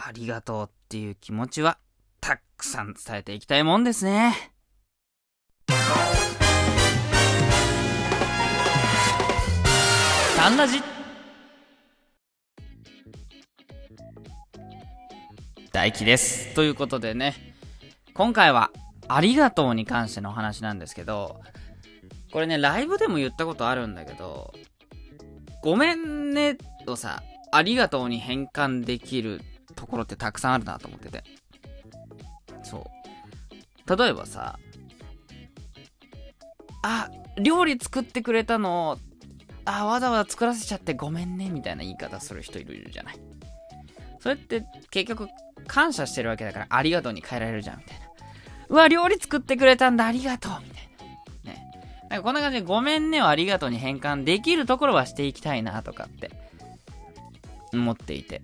ありがとうっていう気持ちは、たくさん伝えていきたいもんですね。サンラジ大輝です。ということでね、今回はありがとうに関してのお話なんですけど、これね、ライブでも言ったことあるんだけど、ごめんねをさ、ありがとうに変換できるところってたくさんあるなと思ってて。そう。例えばさ、あ、料理作ってくれたの、あ、わざわざ作らせちゃってごめんね、みたいな言い方する人いるじゃない。それって結局感謝してるわけだからありがとうに変えられるじゃん、みたいな。うわ、料理作ってくれたんだ、ありがとう、みたいな。ね。なんかこんな感じでごめんねをありがとうに変換できるところはしていきたいな、とかって思っていて。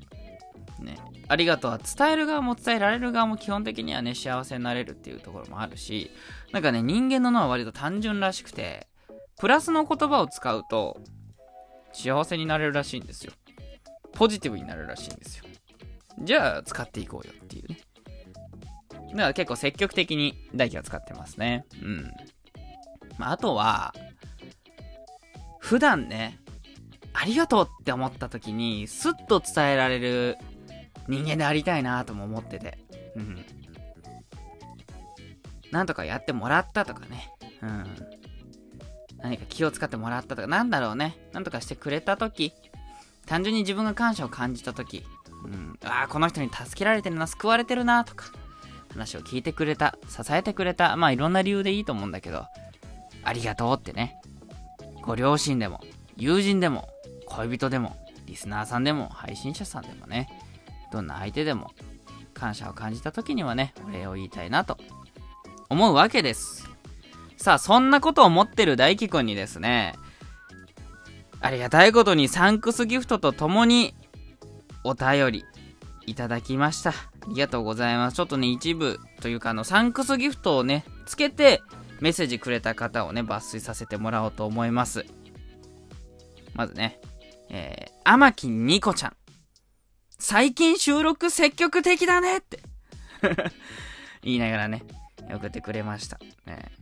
ね。ありがとうは伝える側も伝えられる側も基本的にはね、幸せになれるっていうところもあるし、なんかね、人間の脳は割と単純らしくて、プラスの言葉を使うと、幸せになれるらしいんですよ。ポジティブになるらしいんですよ。じゃあ、使っていこうよっていうね。だから結構積極的に大輝は使ってますね。うん。まあ、あとは、普段ね、ありがとうって思った時に、スッと伝えられる人間でありたいなとも思ってて。うん。なんとかやってもらったとかね。うん。何か気を使ってもらったとか、なんだろうね。なんとかしてくれた時、単純に自分が感謝を感じた時、うん。ああ、この人に助けられてるな、救われてるな、とか。話を聞いてくれた、支えてくれた。まあいろんな理由でいいと思うんだけど、ありがとうってね。ご両親でも、友人でも、恋人でも、リスナーさんでも、配信者さんでもね。どんな相手でも感謝を感じた時にはね、お礼を言いたいなと思うわけです。さあ、そんなことを思ってる大輝くんにですね、ありがたいことにサンクスギフトとともにお便りいただきました。ありがとうございます。ちょっとね、一部というかあの、サンクスギフトをね、つけてメッセージくれた方をね、抜粋させてもらおうと思います。まずね、えー、天木ニコちゃん。最近収録積極的だねって 言いながらね、送ってくれました。ね、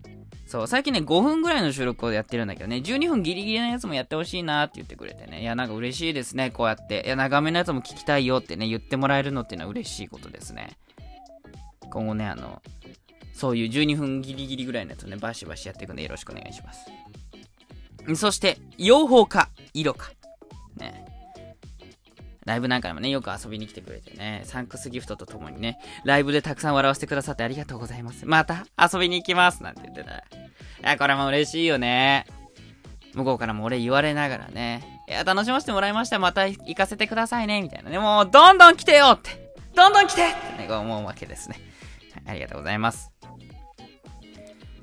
そう、最近ね、5分ぐらいの収録をやってるんだけどね、12分ギリギリのやつもやってほしいなって言ってくれてね、いや、なんか嬉しいですね、こうやって。いや、長めのやつも聞きたいよってね、言ってもらえるのっていうのは嬉しいことですね。今後ね、あの、そういう12分ギリギリぐらいのやつをね、バシバシやっていくんでよろしくお願いします。そして、養蜂家、色か。ライブなんかにもね、よく遊びに来てくれてね、サンクスギフトとともにね、ライブでたくさん笑わせてくださってありがとうございます。また遊びに行きますなんて言ってた。いや、これも嬉しいよね。向こうからも俺言われながらね、いや、楽しませてもらいました。また行かせてくださいね。みたいなね、もう、どんどん来てよってどんどん来てってね、こう思うわけですね。ありがとうございます。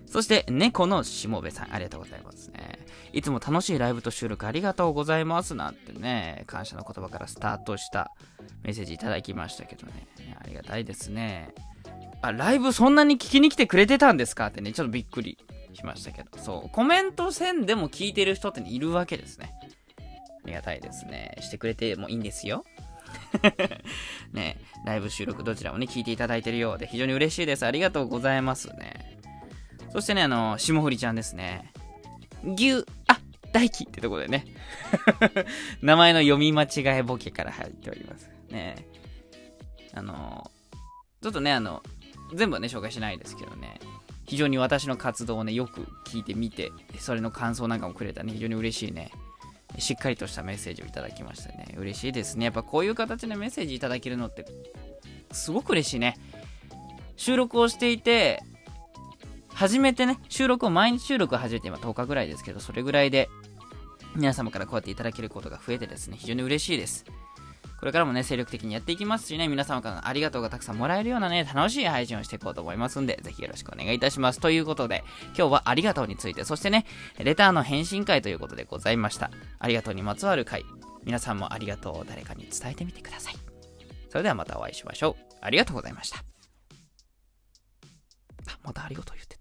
そして、猫のしもべさん、ありがとうございますね。いつも楽しいライブと収録ありがとうございますなんてね、感謝の言葉からスタートしたメッセージいただきましたけどね。ありがたいですね。あ、ライブそんなに聞きに来てくれてたんですかってね、ちょっとびっくりしましたけど。そう、コメントせんでも聞いてる人っているわけですね。ありがたいですね。してくれてもいいんですよ。ねライブ収録どちらもね、聞いていただいてるようで非常に嬉しいです。ありがとうございますね。そしてね、あの、霜降りちゃんですね。牛、あ、大輝ってとこでね。名前の読み間違えボケから入っております。ねあの、ちょっとね、あの、全部はね、紹介しないですけどね。非常に私の活動をね、よく聞いてみて、それの感想なんかもくれたね、非常に嬉しいね。しっかりとしたメッセージをいただきましたね。嬉しいですね。やっぱこういう形でメッセージいただけるのって、すごく嬉しいね。収録をしていて、初めてね、収録を毎日収録を始めて今10日ぐらいですけど、それぐらいで、皆様からこうやっていただけることが増えてですね、非常に嬉しいです。これからもね、精力的にやっていきますしね、皆様からのありがとうがたくさんもらえるようなね、楽しい配信をしていこうと思いますんで、ぜひよろしくお願いいたします。ということで、今日はありがとうについて、そしてね、レターの返信会ということでございました。ありがとうにまつわる会。皆さんもありがとうを誰かに伝えてみてください。それではまたお会いしましょう。ありがとうございました。あ、またありがとう言ってた。